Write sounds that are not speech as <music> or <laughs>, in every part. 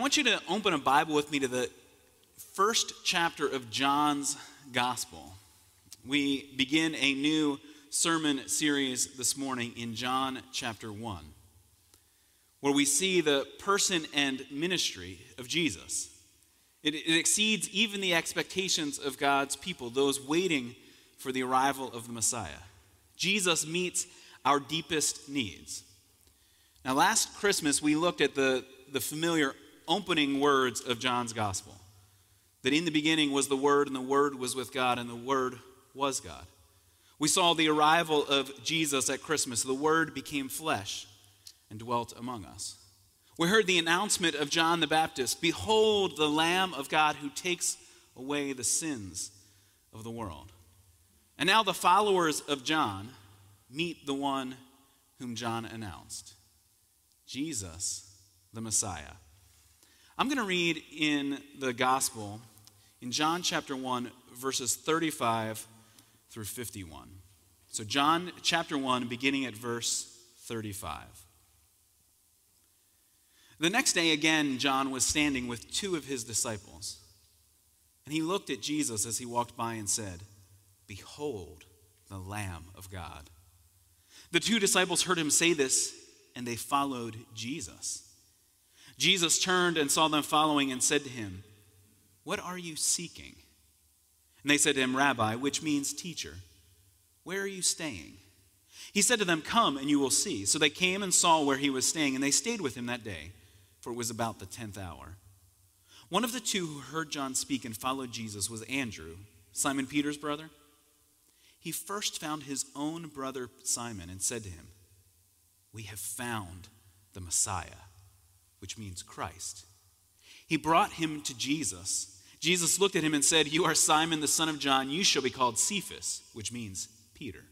I want you to open a Bible with me to the first chapter of John's Gospel. We begin a new sermon series this morning in John chapter 1, where we see the person and ministry of Jesus. It, it, exceeds even the expectations of God's people, those waiting for the arrival of the Messiah. Jesus meets our deepest needs. Now, last Christmas, we looked at the, the familiar opening words of John's gospel that in the beginning was the Word, and the Word was with God, and the Word was God. We saw the arrival of Jesus at Christmas. The Word became flesh and dwelt among us. We heard the announcement of John the Baptist Behold, the Lamb of God who takes away the sins of the world. And now the followers of John meet the one whom John announced Jesus, the Messiah. I'm going to read in the gospel in John chapter 1, verses 35 through 51. So, John chapter 1, beginning at verse 35. The next day, again, John was standing with two of his disciples. And he looked at Jesus as he walked by and said, Behold, the Lamb of God. The two disciples heard him say this, and they followed Jesus. Jesus turned and saw them following and said to him, What are you seeking? And they said to him, Rabbi, which means teacher, where are you staying? He said to them, Come and you will see. So they came and saw where he was staying, and they stayed with him that day, for it was about the tenth hour. One of the two who heard John speak and followed Jesus was Andrew, Simon Peter's brother. He first found his own brother Simon and said to him, We have found the Messiah which means Christ. He brought him to Jesus. Jesus looked at him and said, You are Simon, the son of John. You shall be called Cephas, which means Peter.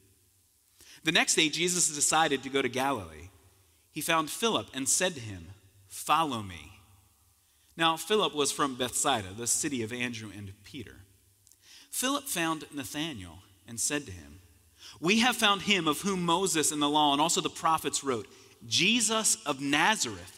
The next day, Jesus decided to go to Galilee. He found Philip and said to him, Follow me. Now, Philip was from Bethsaida, the city of Andrew and Peter. Philip found Nathanael and said to him, We have found him of whom Moses and the law and also the prophets wrote, Jesus of Nazareth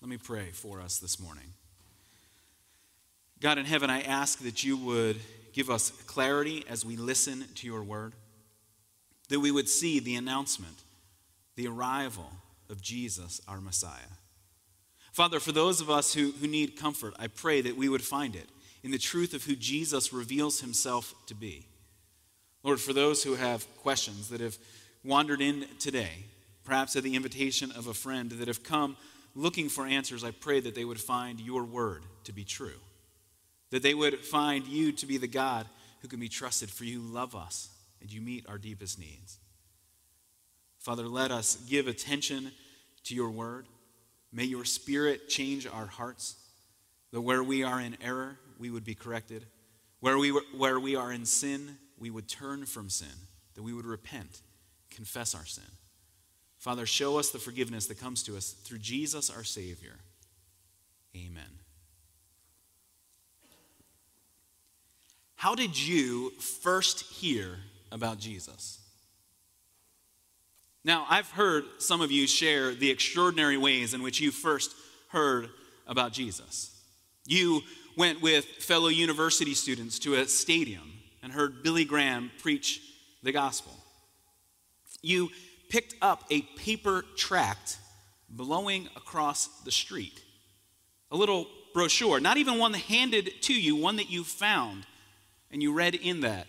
Let me pray for us this morning. God in heaven, I ask that you would give us clarity as we listen to your word, that we would see the announcement, the arrival of Jesus, our Messiah. Father, for those of us who, who need comfort, I pray that we would find it in the truth of who Jesus reveals himself to be. Lord, for those who have questions that have wandered in today, perhaps at the invitation of a friend that have come looking for answers, I pray that they would find your word to be true. That they would find you to be the God who can be trusted, for you love us and you meet our deepest needs. Father, let us give attention to your word. May your spirit change our hearts, that where we are in error, we would be corrected. Where we, where we are in sin, we would turn from sin, that we would repent, confess our sin. Father, show us the forgiveness that comes to us through Jesus our Savior. Amen. How did you first hear about Jesus? Now, I've heard some of you share the extraordinary ways in which you first heard about Jesus. You went with fellow university students to a stadium and heard Billy Graham preach the gospel. You picked up a paper tract blowing across the street. A little brochure, not even one handed to you, one that you found. And you read in that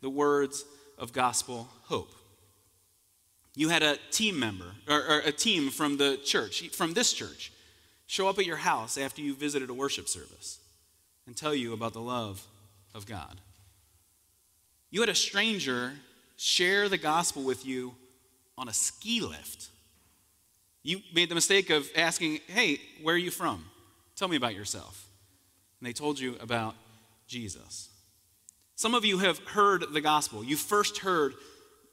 the words of gospel hope. You had a team member, or, or a team from the church, from this church, show up at your house after you visited a worship service and tell you about the love of God. You had a stranger share the gospel with you on a ski lift. You made the mistake of asking, Hey, where are you from? Tell me about yourself. And they told you about Jesus. Some of you have heard the gospel. You first heard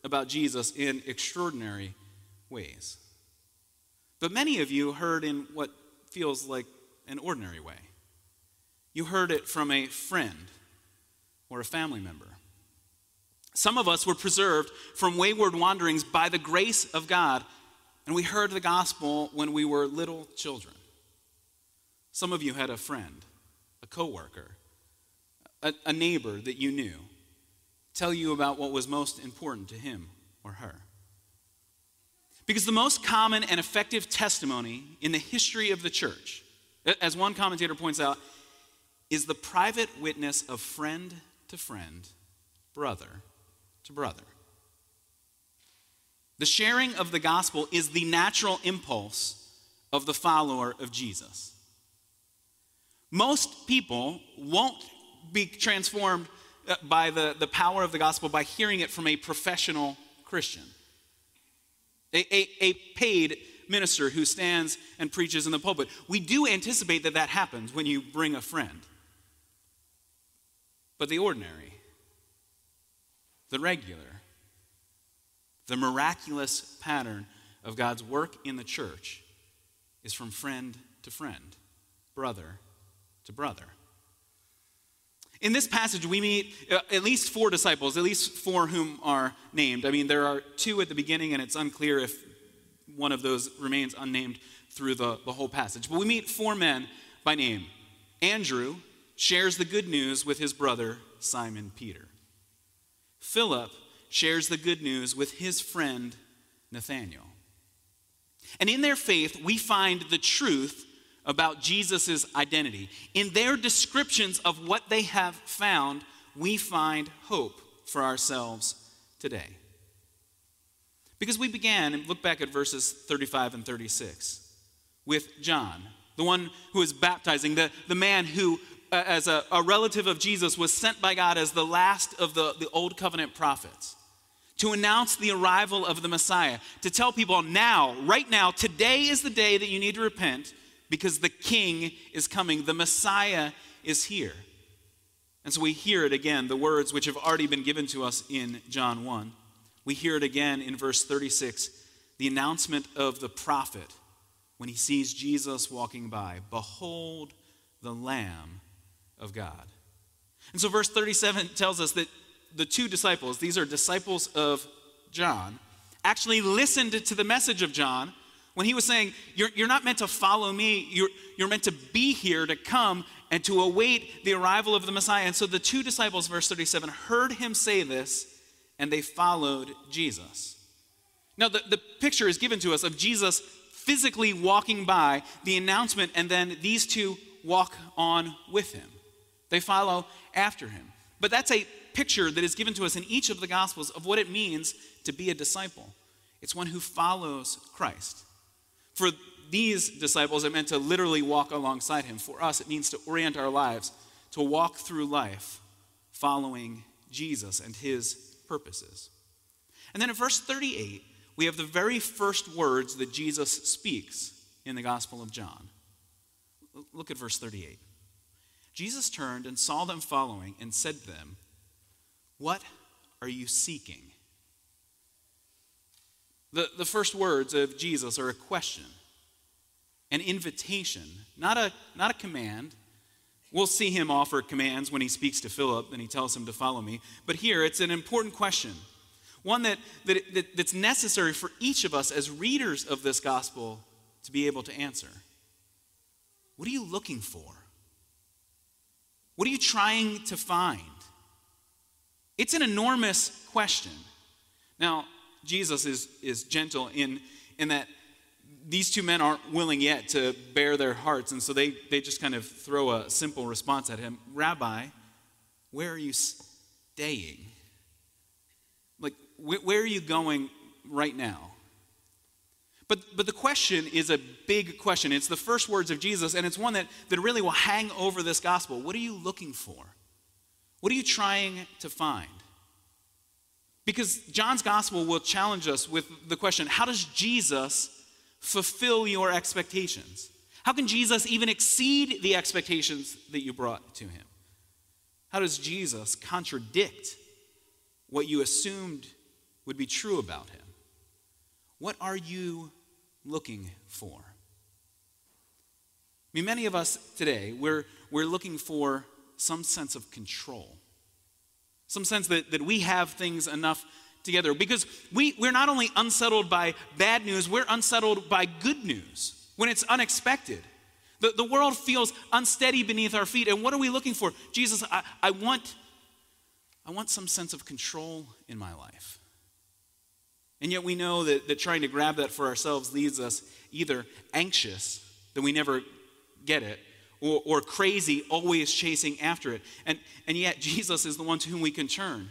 about Jesus in extraordinary ways. But many of you heard in what feels like an ordinary way. You heard it from a friend or a family member. Some of us were preserved from wayward wanderings by the grace of God, and we heard the gospel when we were little children. Some of you had a friend, a coworker, a, a neighbor that you knew tell you about what was most important to him or her. Because the most common and effective testimony in the history of the church, as one commentator points out, is the private witness of friend to friend, brother to brother. The sharing of the gospel is the natural impulse of the follower of Jesus. Most people won't be transformed uh, by the, the power of the gospel by hearing it from a professional Christian, a, a, a paid minister who stands and preaches in the pulpit. We do anticipate that that happens when you bring a friend. But the ordinary, the regular, the miraculous pattern of God's work in the church is from friend to friend, brother to brother. In this passage, we meet uh, at least four disciples, at least four whom are named. I mean, there are two at the beginning, and it's unclear if one of those remains unnamed through the, the whole passage. But we meet four men by name. Andrew shares the good news with his brother, Simon Peter. Philip shares the good news with his friend, Nathanael. And in their faith, we find the truth about Jesus' identity. In their descriptions of what they have found, we find hope for ourselves today. Because we began, and look back at verses 35 and 36, with John, the one who is baptizing, the, the man who, as a, a relative of Jesus, was sent by God as the last of the, the old covenant prophets to announce the arrival of the Messiah, to tell people now, right now, today is the day that you need to repent because the king is coming, the Messiah is here. And so we hear it again, the words which have already been given to us in John 1. We hear it again in verse 36, the announcement of the prophet when he sees Jesus walking by Behold the Lamb of God. And so verse 37 tells us that the two disciples, these are disciples of John, actually listened to the message of John when he was saying, You're, you're not meant to follow me, you're, you're meant to be here to come and to await the arrival of the Messiah. And so the two disciples, verse 37, heard him say this and they followed Jesus. Now, the, the picture is given to us of Jesus physically walking by, the announcement, and then these two walk on with him. They follow after him. But that's a picture that is given to us in each of the Gospels of what it means to be a disciple. It's one who follows Christ. For these disciples, it meant to literally walk alongside him. For us, it means to orient our lives, to walk through life following Jesus and his purposes. And then in verse 38, we have the very first words that Jesus speaks in the Gospel of John. Look at verse 38. Jesus turned and saw them following and said to them, What are you seeking? The, the first words of Jesus are a question, an invitation, not a, not a command. We'll see him offer commands when he speaks to Philip and he tells him to follow me. But here it's an important question, one that, that, that, that's necessary for each of us as readers of this gospel to be able to answer. What are you looking for? What are you trying to find? It's an enormous question. Now, Jesus is, is gentle in, in that these two men aren't willing yet to bare their hearts, and so they, they just kind of throw a simple response at him Rabbi, where are you staying? Like, wh- where are you going right now? But, but the question is a big question. It's the first words of Jesus, and it's one that, that really will hang over this gospel. What are you looking for? What are you trying to find? Because John's gospel will challenge us with the question how does Jesus fulfill your expectations? How can Jesus even exceed the expectations that you brought to him? How does Jesus contradict what you assumed would be true about him? What are you looking for? I mean, many of us today, we're, we're looking for some sense of control, some sense that, that we have things enough together. Because we, we're not only unsettled by bad news, we're unsettled by good news when it's unexpected. The, the world feels unsteady beneath our feet. And what are we looking for? Jesus, I, I, want, I want some sense of control in my life. And yet we know that, that trying to grab that for ourselves leaves us either anxious, that we never get it, or, or crazy, always chasing after it. And, and yet Jesus is the one to whom we can turn.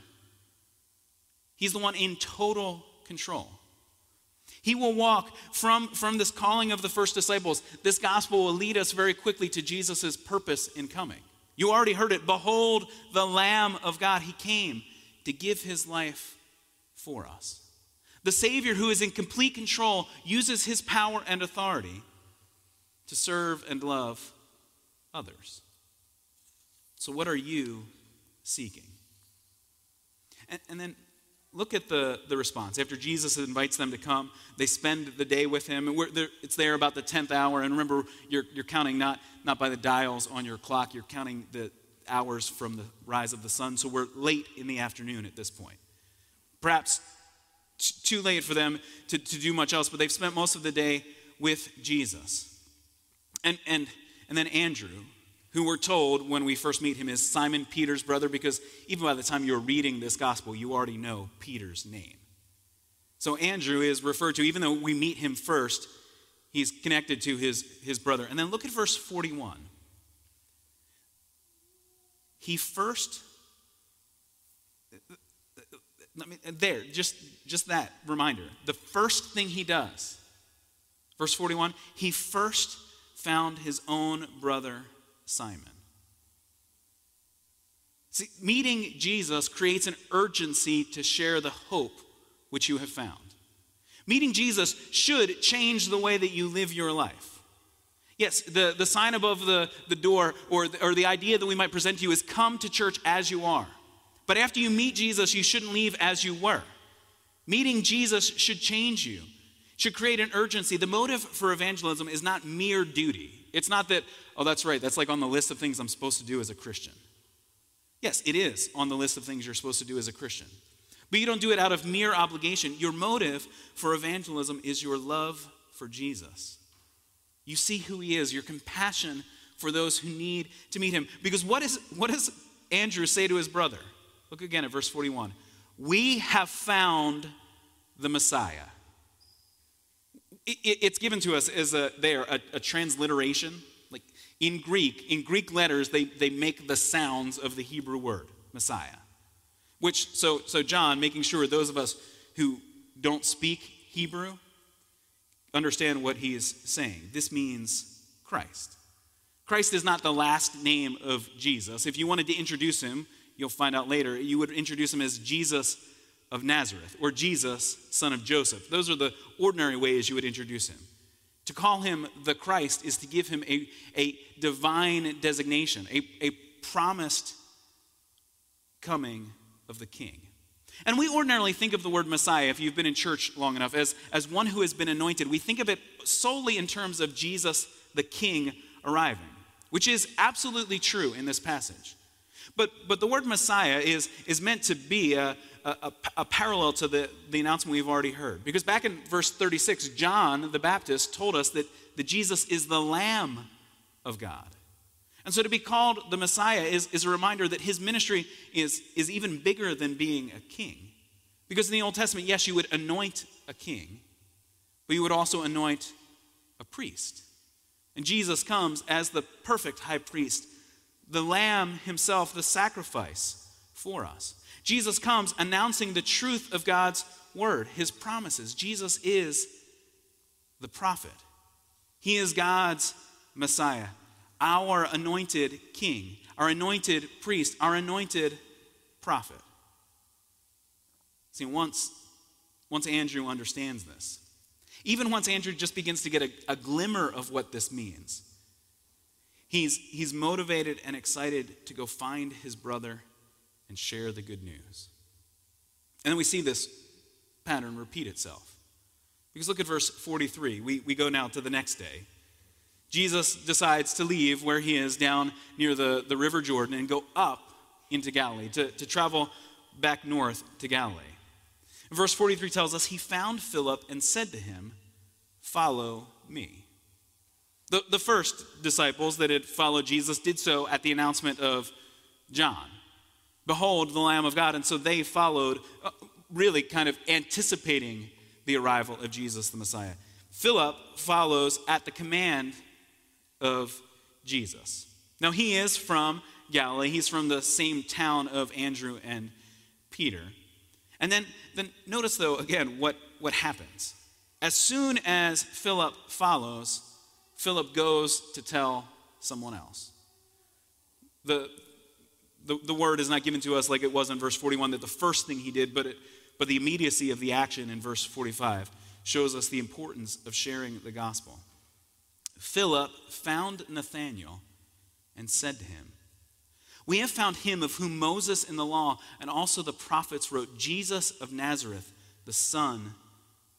He's the one in total control. He will walk from, from this calling of the first disciples. This gospel will lead us very quickly to Jesus' purpose in coming. You already heard it. Behold, the Lamb of God. He came to give his life for us. The Savior, who is in complete control, uses his power and authority to serve and love others. So, what are you seeking? And, and then look at the, the response. After Jesus invites them to come, they spend the day with him. And it's there about the 10th hour. And remember, you're, you're counting not, not by the dials on your clock, you're counting the hours from the rise of the sun. So we're late in the afternoon at this point. Perhaps too late for them to, to do much else, but they've spent most of the day with Jesus. And, and, and then Andrew, who we're told when we first meet him is Simon Peter's brother, because even by the time you're reading this gospel, you already know Peter's name. So Andrew is referred to, even though we meet him first, he's connected to his, his brother. And then look at verse 41. He first let me, there, just, just that reminder. The first thing he does, verse 41, he first found his own brother Simon. See, meeting Jesus creates an urgency to share the hope which you have found. Meeting Jesus should change the way that you live your life. Yes, the, the sign above the, the door or the, or the idea that we might present to you is come to church as you are. But after you meet Jesus, you shouldn't leave as you were. Meeting Jesus should change you, should create an urgency. The motive for evangelism is not mere duty. It's not that, oh, that's right, that's like on the list of things I'm supposed to do as a Christian. Yes, it is on the list of things you're supposed to do as a Christian. But you don't do it out of mere obligation. Your motive for evangelism is your love for Jesus. You see who he is, your compassion for those who need to meet him. Because what, is, what does Andrew say to his brother? Look again at verse 41. We have found the Messiah. It's given to us as a there a, a transliteration. Like in Greek, in Greek letters, they, they make the sounds of the Hebrew word, Messiah. Which so so John, making sure those of us who don't speak Hebrew understand what he is saying. This means Christ. Christ is not the last name of Jesus. If you wanted to introduce him, you'll find out later, you would introduce him as Jesus of Nazareth or Jesus, son of Joseph. Those are the ordinary ways you would introduce him. To call him the Christ is to give him a, a divine designation, a, a promised coming of the king. And we ordinarily think of the word Messiah, if you've been in church long enough, as, as one who has been anointed. We think of it solely in terms of Jesus the king arriving, which is absolutely true in this passage. But, but the word Messiah is, is meant to be a, a, a, parallel to the, the announcement we've already heard. Because back in verse 36, John the Baptist told us that, that Jesus is the Lamb of God. And so to be called the Messiah is, is a reminder that his ministry is, is even bigger than being a king. Because in the Old Testament, yes, you would anoint a king, but you would also anoint a priest. And Jesus comes as the perfect high priest, the Lamb himself, the sacrifice for us. Jesus comes announcing the truth of God's word, his promises. Jesus is the prophet, he is God's Messiah, our anointed king, our anointed priest, our anointed prophet. See, once, once Andrew understands this, even once Andrew just begins to get a, a glimmer of what this means, he's, he's motivated and excited to go find his brother and share the good news. And then we see this pattern repeat itself. Because look at verse 43. We, we go now to the next day. Jesus decides to leave where he is down near the, the River Jordan and go up into Galilee, to, to travel back north to Galilee. Verse 43 tells us he found Philip and said to him, Follow me. The, the first disciples that had followed Jesus did so at the announcement of John. Behold, the Lamb of God. And so they followed, uh, really kind of anticipating the arrival of Jesus the Messiah. Philip follows at the command of Jesus. Now, he is from Galilee, he's from the same town of Andrew and Peter. And then, then notice, though, again, what, what happens. As soon as Philip follows, Philip goes to tell someone else. The, the, the word is not given to us like it was in verse 41 that the first thing he did, but, it, but the immediacy of the action in verse 45 shows us the importance of sharing the gospel. Philip found Nathanael and said to him, We have found him of whom Moses in the law and also the prophets wrote, Jesus of Nazareth, the son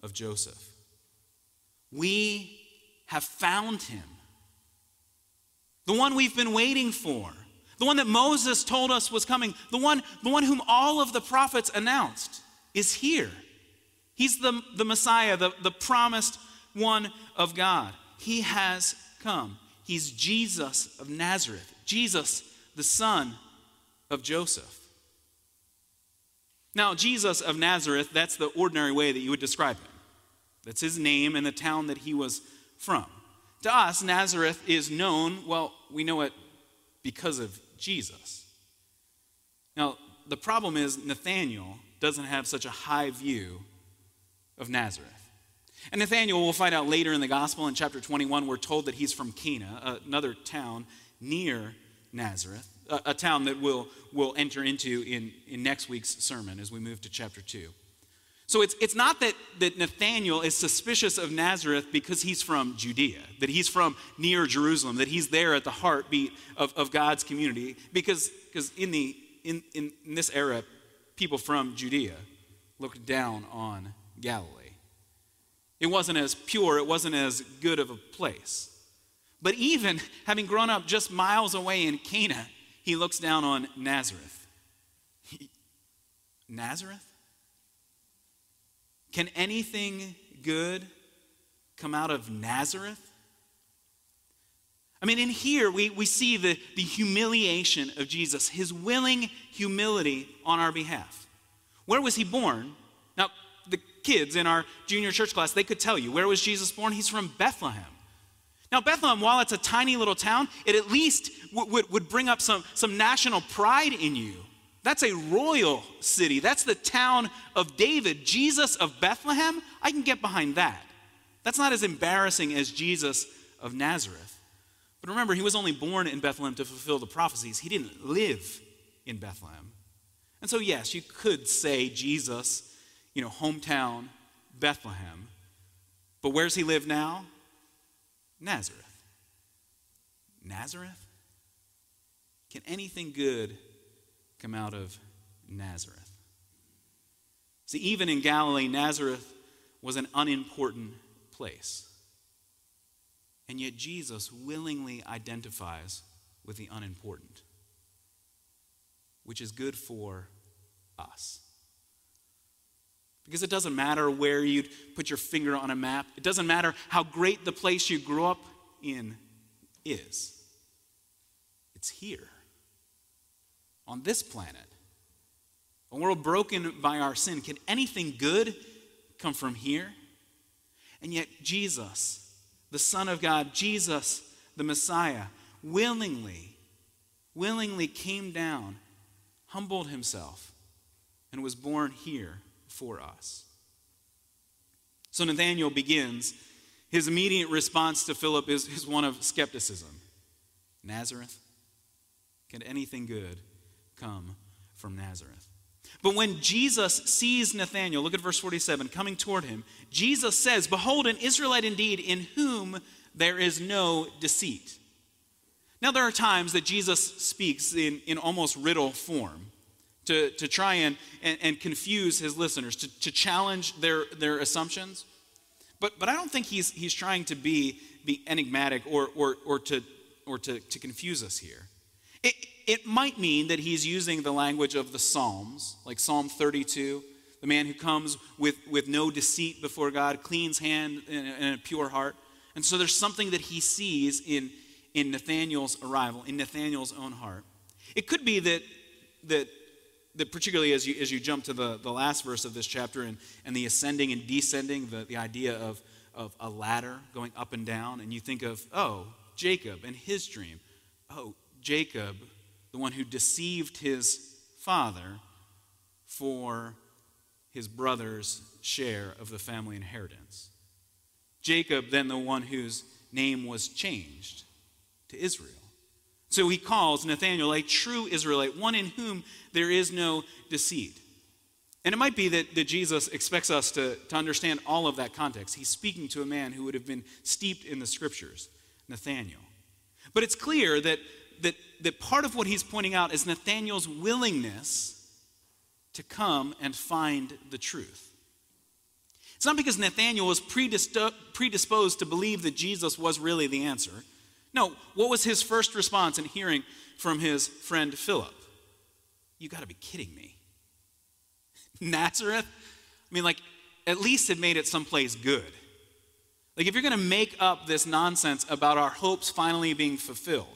of Joseph. We have found him, the one we've been waiting for, the one that Moses told us was coming, the one, the one whom all of the prophets announced is here. He's the, the Messiah, the, the promised one of God. He has come. He's Jesus of Nazareth, Jesus, the son of Joseph. Now, Jesus of Nazareth, that's the ordinary way that you would describe him. That's his name and the town that he was from. To us, Nazareth is known, well, we know it because of Jesus. Now, the problem is Nathanael doesn't have such a high view of Nazareth. And Nathanael, we'll find out later in the gospel in chapter 21, we're told that he's from Cana, another town near Nazareth, a, a town that we'll, we'll enter into in, in next week's sermon as we move to chapter 2. So it's, it's not that, that Nathanael is suspicious of Nazareth because he's from Judea, that he's from near Jerusalem, that he's there at the heartbeat of, of God's community. Because, in, the, in, in this era, people from Judea looked down on Galilee. It wasn't as pure, it wasn't as good of a place. But even having grown up just miles away in Cana, he looks down on Nazareth. <laughs> Nazareth? Can anything good come out of Nazareth? I mean, in here, we, we see the, the humiliation of Jesus, his willing humility on our behalf. Where was he born? Now, the kids in our junior church class, they could tell you where was Jesus born? He's from Bethlehem. Now, Bethlehem, while it's a tiny little town, it at least would, would bring up some, some national pride in you. That's a royal city. That's the town of David. Jesus of Bethlehem, I can get behind that. That's not as embarrassing as Jesus of Nazareth. But remember, he was only born in Bethlehem to fulfill the prophecies. He didn't live in Bethlehem. And so, yes, you could say Jesus, you know, hometown, Bethlehem. But where's he live now? Nazareth. Nazareth? Can anything good come out of Nazareth. See, even in Galilee, Nazareth was an unimportant place. And yet Jesus willingly identifies with the unimportant, which is good for us. Because it doesn't matter where you'd put your finger on a map, it doesn't matter how great the place you grew up in is. It's here on this planet, a world broken by our sin, can anything good come from here? And yet, Jesus, the Son of God, Jesus, the Messiah, willingly, willingly came down, humbled himself, and was born here for us. So Nathanael begins. His immediate response to Philip is, is one of skepticism Nazareth? Can anything good come from Nazareth? But when Jesus sees Nathanael, look at verse 47, coming toward him, Jesus says, Behold, an Israelite indeed, in whom there is no deceit. Now, there are times that Jesus speaks in, in almost riddle form to, to try and, and, and confuse his listeners, to, to challenge their, their assumptions. But, but I don't think he's, he's trying to be, be enigmatic or, or, or, to, or to, to confuse us here. It, it might mean that he's using the language of the Psalms, like Psalm 32, the man who comes with, with no deceit before God, cleans hand and a pure heart. And so there's something that he sees in, in Nathanael's arrival, in Nathanael's own heart. It could be that, that that particularly as you, as you jump to the, the last verse of this chapter and, and the ascending and descending, the, the idea of, of a ladder going up and down, and you think of, oh, Jacob and his dream. Oh, Jacob, the one who deceived his father for his brother's share of the family inheritance. Jacob, then the one whose name was changed to Israel. So he calls Nathanael a true Israelite, one in whom there is no deceit. And it might be that, that Jesus expects us to, to understand all of that context. He's speaking to a man who would have been steeped in the scriptures, Nathanael. But it's clear that, that, that part of what he's pointing out is Nathanael's willingness to come and find the truth. It's not because Nathanael was predisposed to believe that Jesus was really the answer. No, what was his first response in hearing from his friend Philip? You got to be kidding me. <laughs> Nazareth? I mean, like, at least it made it someplace good. Like, if you're going to make up this nonsense about our hopes finally being fulfilled,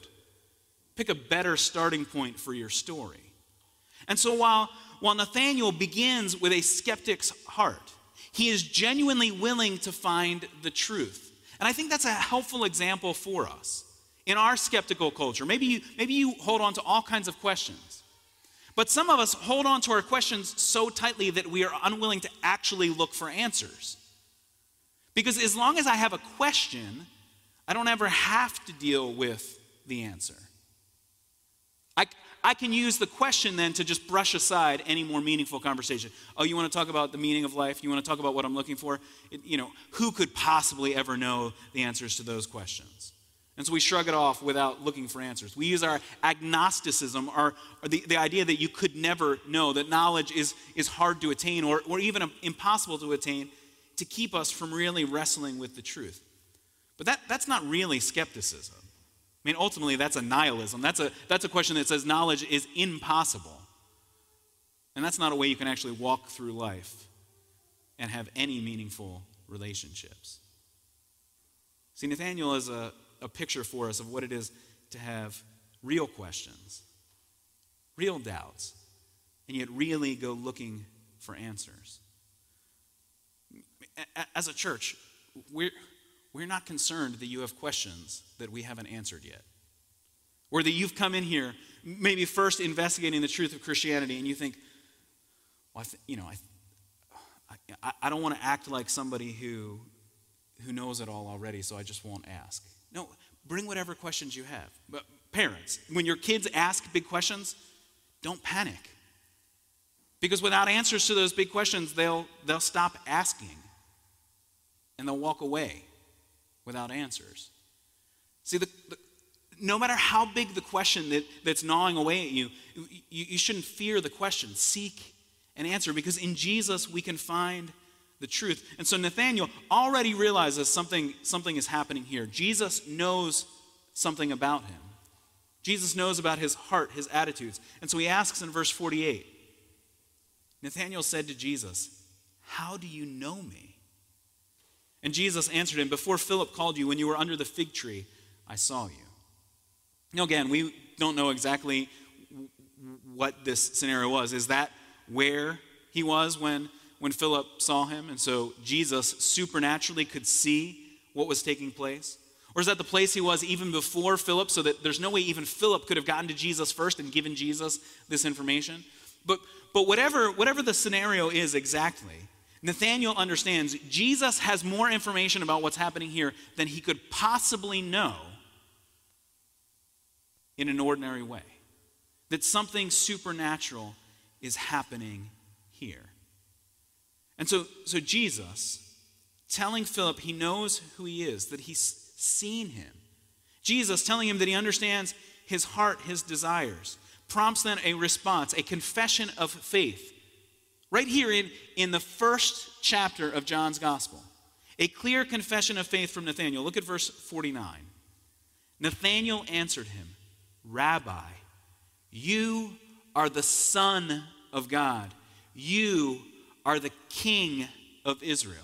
pick a better starting point for your story. And so while, while Nathanael begins with a skeptic's heart, he is genuinely willing to find the truth. And I think that's a helpful example for us in our skeptical culture. Maybe you, maybe you hold on to all kinds of questions. But some of us hold on to our questions so tightly that we are unwilling to actually look for answers. Because as long as I have a question, I don't ever have to deal with the answer. I, I can use the question then to just brush aside any more meaningful conversation. Oh, you want to talk about the meaning of life? You want to talk about what I'm looking for? It, you know, who could possibly ever know the answers to those questions? And so we shrug it off without looking for answers. We use our agnosticism, or, or the, the idea that you could never know, that knowledge is, is hard to attain or, or even um, impossible to attain, to keep us from really wrestling with the truth. But that, that's not really skepticism. I mean, ultimately, that's a nihilism. That's a, that's a question that says knowledge is impossible. And that's not a way you can actually walk through life and have any meaningful relationships. See, Nathanael is a, a picture for us of what it is to have real questions, real doubts, and yet really go looking for answers. As a church, we're, we're not concerned that you have questions that we haven't answered yet. Or that you've come in here, maybe first investigating the truth of Christianity, and you think, well, I th- you know, I, I, I don't want to act like somebody who, who knows it all already, so I just won't ask. No, bring whatever questions you have. But parents, when your kids ask big questions, don't panic. Because without answers to those big questions, they'll, they'll stop asking and they'll walk away without answers. See, the, the, no matter how big the question that, that's gnawing away at you, you, you shouldn't fear the question. Seek an answer because in Jesus we can find the truth. And so Nathanael already realizes something, something is happening here. Jesus knows something about him. Jesus knows about his heart, his attitudes. And so he asks in verse 48 Nathanael said to Jesus, How do you know me? And Jesus answered him, Before Philip called you, when you were under the fig tree, I saw you. Now, again, we don't know exactly what this scenario was. Is that where he was when when Philip saw him. And so Jesus supernaturally could see what was taking place? Or is that the place he was even before Philip, so that there's no way even Philip could have gotten to Jesus first and given Jesus this information? But, but whatever, whatever the scenario is exactly, Nathanael understands Jesus has more information about what's happening here than he could possibly know in an ordinary way. That something supernatural is happening here. And so, so Jesus, telling Philip he knows who he is, that he's seen him. Jesus telling him that he understands his heart, his desires, prompts then a response, a confession of faith. Right here in, in the first chapter of John's gospel, a clear confession of faith from Nathanael. Look at verse 49. Nathanael answered him, Rabbi, you are the Son of God. You are the King of Israel.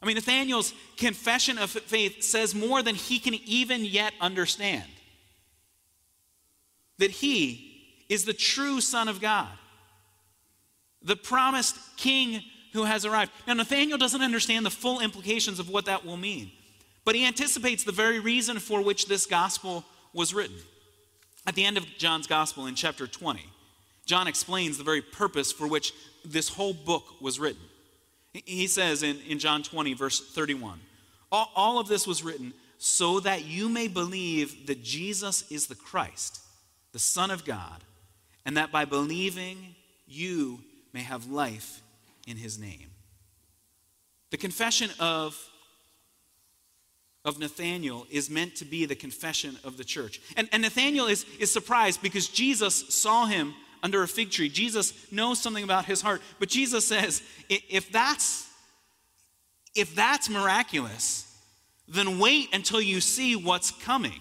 I mean, Nathanael's confession of faith says more than he can even yet understand. That he is the true Son of God, the promised King who has arrived. Now, Nathanael doesn't understand the full implications of what that will mean, but he anticipates the very reason for which this gospel was written. At the end of John's gospel in chapter 20, John explains the very purpose for which this whole book was written. He says in, in John 20, verse 31, all, all of this was written so that you may believe that Jesus is the Christ, the Son of God, and that by believing you may have life in his name. The confession of, of Nathanael is meant to be the confession of the church. And, and Nathanael is, is surprised because Jesus saw him under a fig tree. Jesus knows something about his heart. But Jesus says, if that's if that's miraculous, then wait until you see what's coming.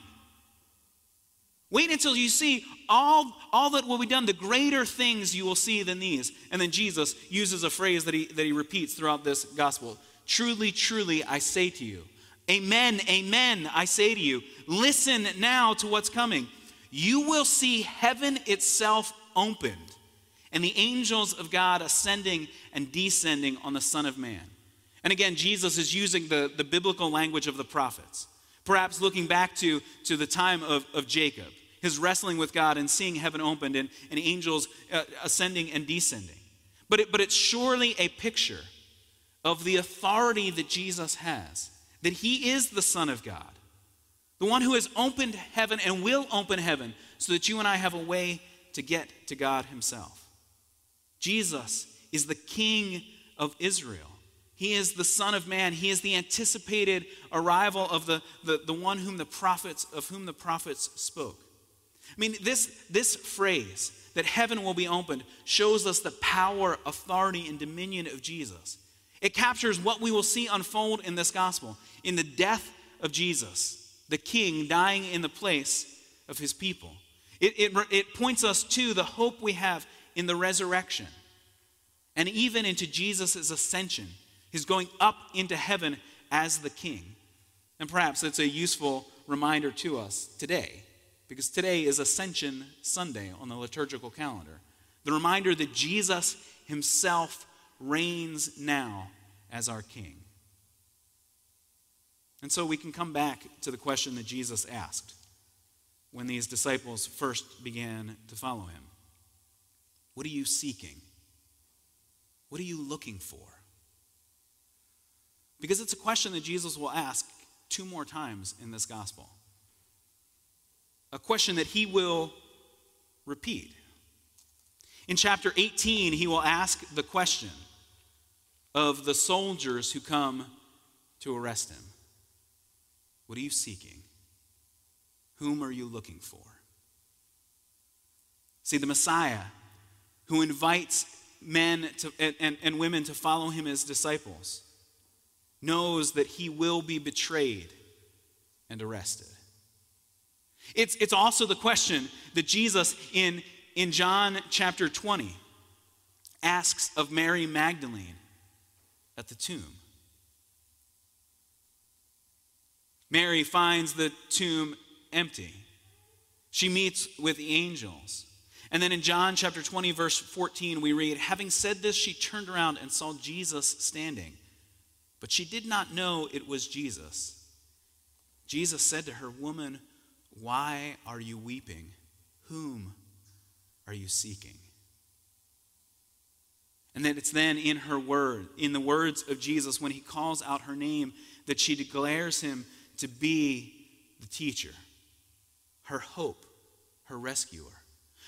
Wait until you see all, all that will be done, the greater things you will see than these. And then Jesus uses a phrase that he, that he repeats throughout this gospel Truly, truly, I say to you. Amen, amen, I say to you. Listen now to what's coming. You will see heaven itself opened and the angels of God ascending and descending on the Son of Man. And again, Jesus is using the, the biblical language of the prophets, perhaps looking back to, to the time of, of Jacob, his wrestling with God and seeing heaven opened and, and angels uh, ascending and descending. But, it, but it's surely a picture of the authority that Jesus has, that he is the Son of God, the one who has opened heaven and will open heaven so that you and I have a way to get to God Himself. Jesus is the King of Israel. He is the Son of Man. He is the anticipated arrival of the, the, the one whom the prophets, of whom the prophets spoke. I mean, this, this phrase, that heaven will be opened, shows us the power, authority, and dominion of Jesus. It captures what we will see unfold in this gospel in the death of Jesus, the King dying in the place of his people. It, it, it points us to the hope we have in the resurrection and even into Jesus' ascension, his going up into heaven as the king. And perhaps it's a useful reminder to us today, because today is Ascension Sunday on the liturgical calendar. The reminder that Jesus himself reigns now as our king. And so we can come back to the question that Jesus asked when these disciples first began to follow him? What are you seeking? What are you looking for? Because it's a question that Jesus will ask two more times in this gospel. A question that he will repeat. In chapter 18, he will ask the question of the soldiers who come to arrest him What are you seeking? Whom are you looking for? See, the Messiah who invites men to, and, and, and women to follow him as disciples knows that he will be betrayed and arrested. It's, it's also the question that Jesus in, in John chapter 20 asks of Mary Magdalene at the tomb. Mary finds the tomb empty. She meets with the angels. And then in John chapter 20, verse 14, we read, Having said this, she turned around and saw Jesus standing, but she did not know it was Jesus. Jesus said to her, Woman, why are you weeping? Whom are you seeking? And that it's then in her word, in the words of Jesus, when he calls out her name, that she declares him to be the teacher, her hope, her rescuer.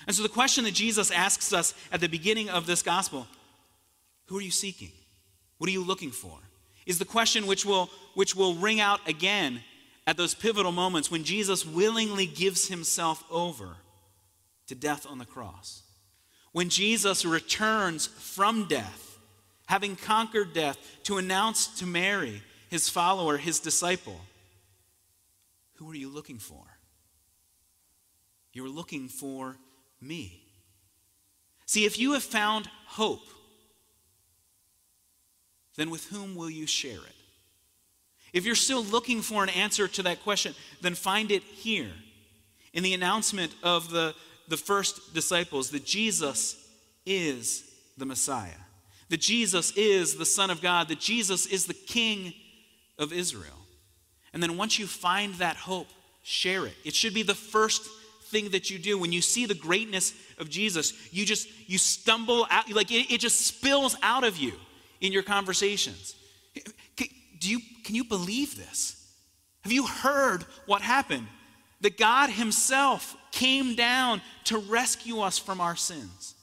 And so the question that Jesus asks us at the beginning of this gospel who are you seeking? What are you looking for? Is the question which will, which will ring out again at those pivotal moments when Jesus willingly gives himself over to death on the cross. When Jesus returns from death, having conquered death, to announce to Mary, his follower, his disciple, Who are you looking for? You're looking for me. See, if you have found hope, then with whom will you share it? If you're still looking for an answer to that question, then find it here in the announcement of the, the first disciples that Jesus is the Messiah, that Jesus is the Son of God, that Jesus is the King of Israel. And then once you find that hope, share it. It should be the first thing that you do when you see the greatness of Jesus. You just you stumble out like it, it just spills out of you in your conversations. Do you, can you believe this? Have you heard what happened? That God Himself came down to rescue us from our sins.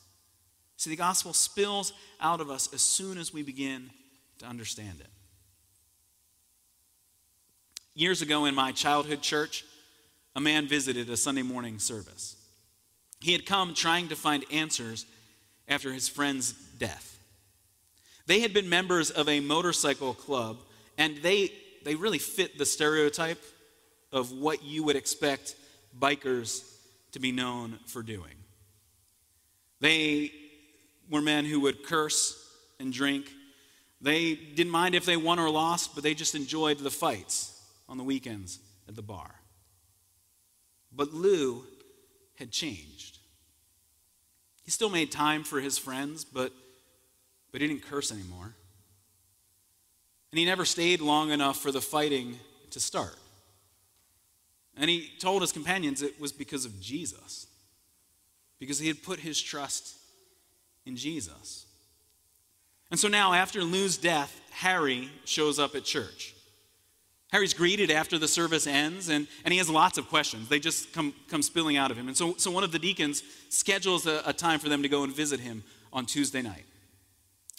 See, the gospel spills out of us as soon as we begin to understand it. Years ago in my childhood church, a man visited a Sunday morning service. He had come trying to find answers after his friend's death. They had been members of a motorcycle club, and they, they really fit the stereotype of what you would expect bikers to be known for doing. They were men who would curse and drink. They didn't mind if they won or lost, but they just enjoyed the fights on the weekends at the bar. But Lou had changed. He still made time for his friends, but but he didn't curse anymore. And he never stayed long enough for the fighting to start. And he told his companions it was because of Jesus, because he had put his trust in Jesus. And so now, after Lou's death, Harry shows up at church. Harry's greeted after the service ends, and, and he has lots of questions. They just come, come spilling out of him. And so, so one of the deacons schedules a, a time for them to go and visit him on Tuesday night.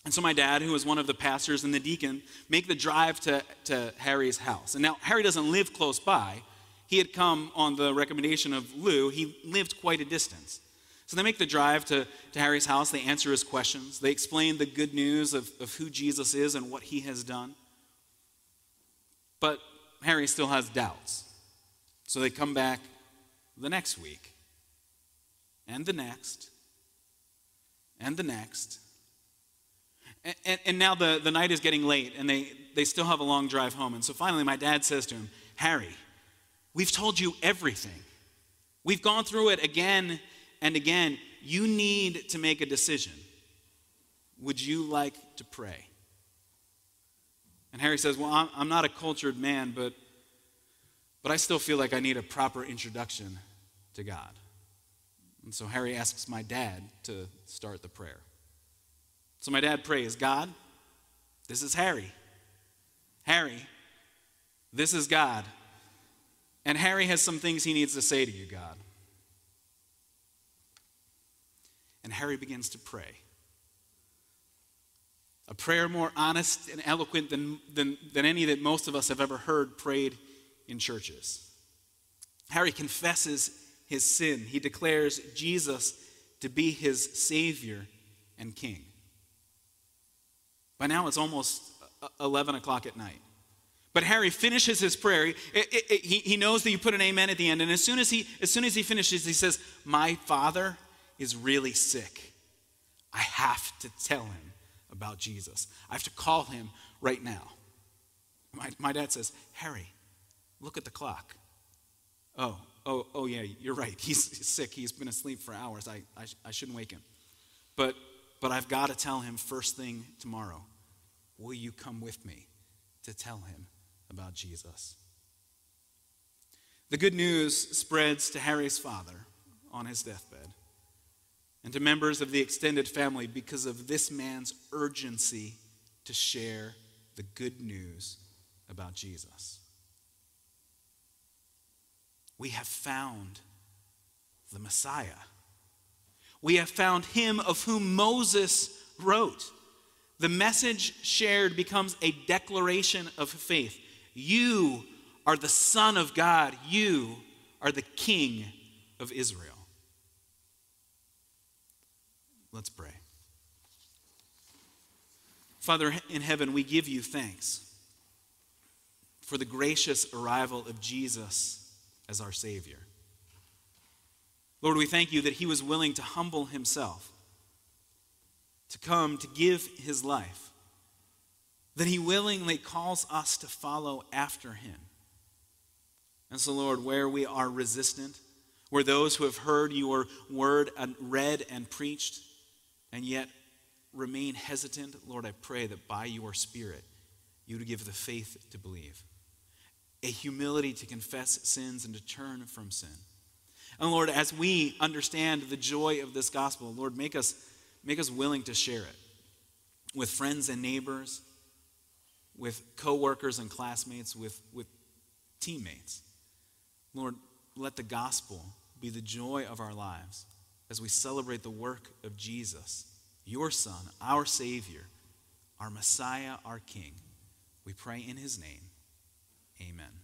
And so my dad, who was one of the pastors and the deacon, make the drive to, to Harry's house. And now Harry doesn't live close by. He had come on the recommendation of Lou. He lived quite a distance. So they make the drive to, to Harry's house. They answer his questions. They explain the good news of, of who Jesus is and what he has done. But Harry still has doubts. So they come back the next week, and the next, and the next. And, and, now the, the night is getting late, and they, they still have a long drive home. And so finally, my dad says to him, Harry, we've told you everything. We've gone through it again and again. You need to make a decision. Would you like to pray? And Harry says, Well, I'm, I'm not a cultured man, but, but I still feel like I need a proper introduction to God. And so Harry asks my dad to start the prayer. So my dad prays, God, this is Harry. Harry, this is God. And Harry has some things he needs to say to you, God. And Harry begins to pray. A prayer more honest and eloquent than, than, than any that most of us have ever heard prayed in churches. Harry confesses his sin. He declares Jesus to be his Savior and King. By now it's almost uh, 11 o'clock at night. But Harry finishes his prayer. It, it, it, he, he knows that you put an amen at the end. And as soon as, he, as soon as he finishes, he says, My father is really sick. I have to tell him about Jesus. I have to call him right now. My, my dad says, Harry, look at the clock. Oh, oh, oh, yeah, you're right. He's sick. He's been asleep for hours. I, I, I shouldn't wake him. But but I've got to tell him first thing tomorrow. Will you come with me to tell him about Jesus. The good news spreads to Harry's father on his deathbed and to members of the extended family because of this man's urgency to share the good news about Jesus. We have found the Messiah. We have found him of whom Moses wrote. The message shared becomes a declaration of faith. You are the Son of God, you are the King of Israel. Let's pray. Father in heaven, we give you thanks for the gracious arrival of Jesus as our Savior. Lord, we thank you that he was willing to humble himself, to come, to give his life, that he willingly calls us to follow after him. And so, Lord, where we are resistant, where those who have heard your word and read and preached, and yet remain hesitant, Lord, I pray that by your Spirit, you would give the faith to believe, a humility to confess sins and to turn from sin. And Lord, as we understand the joy of this gospel, Lord, make us, make us willing to share it with friends and neighbors, with coworkers and classmates, with, with teammates. Lord, let the gospel be the joy of our lives as we celebrate the work of Jesus your Son, our Savior, our Messiah, our King. We pray in his name. Amen.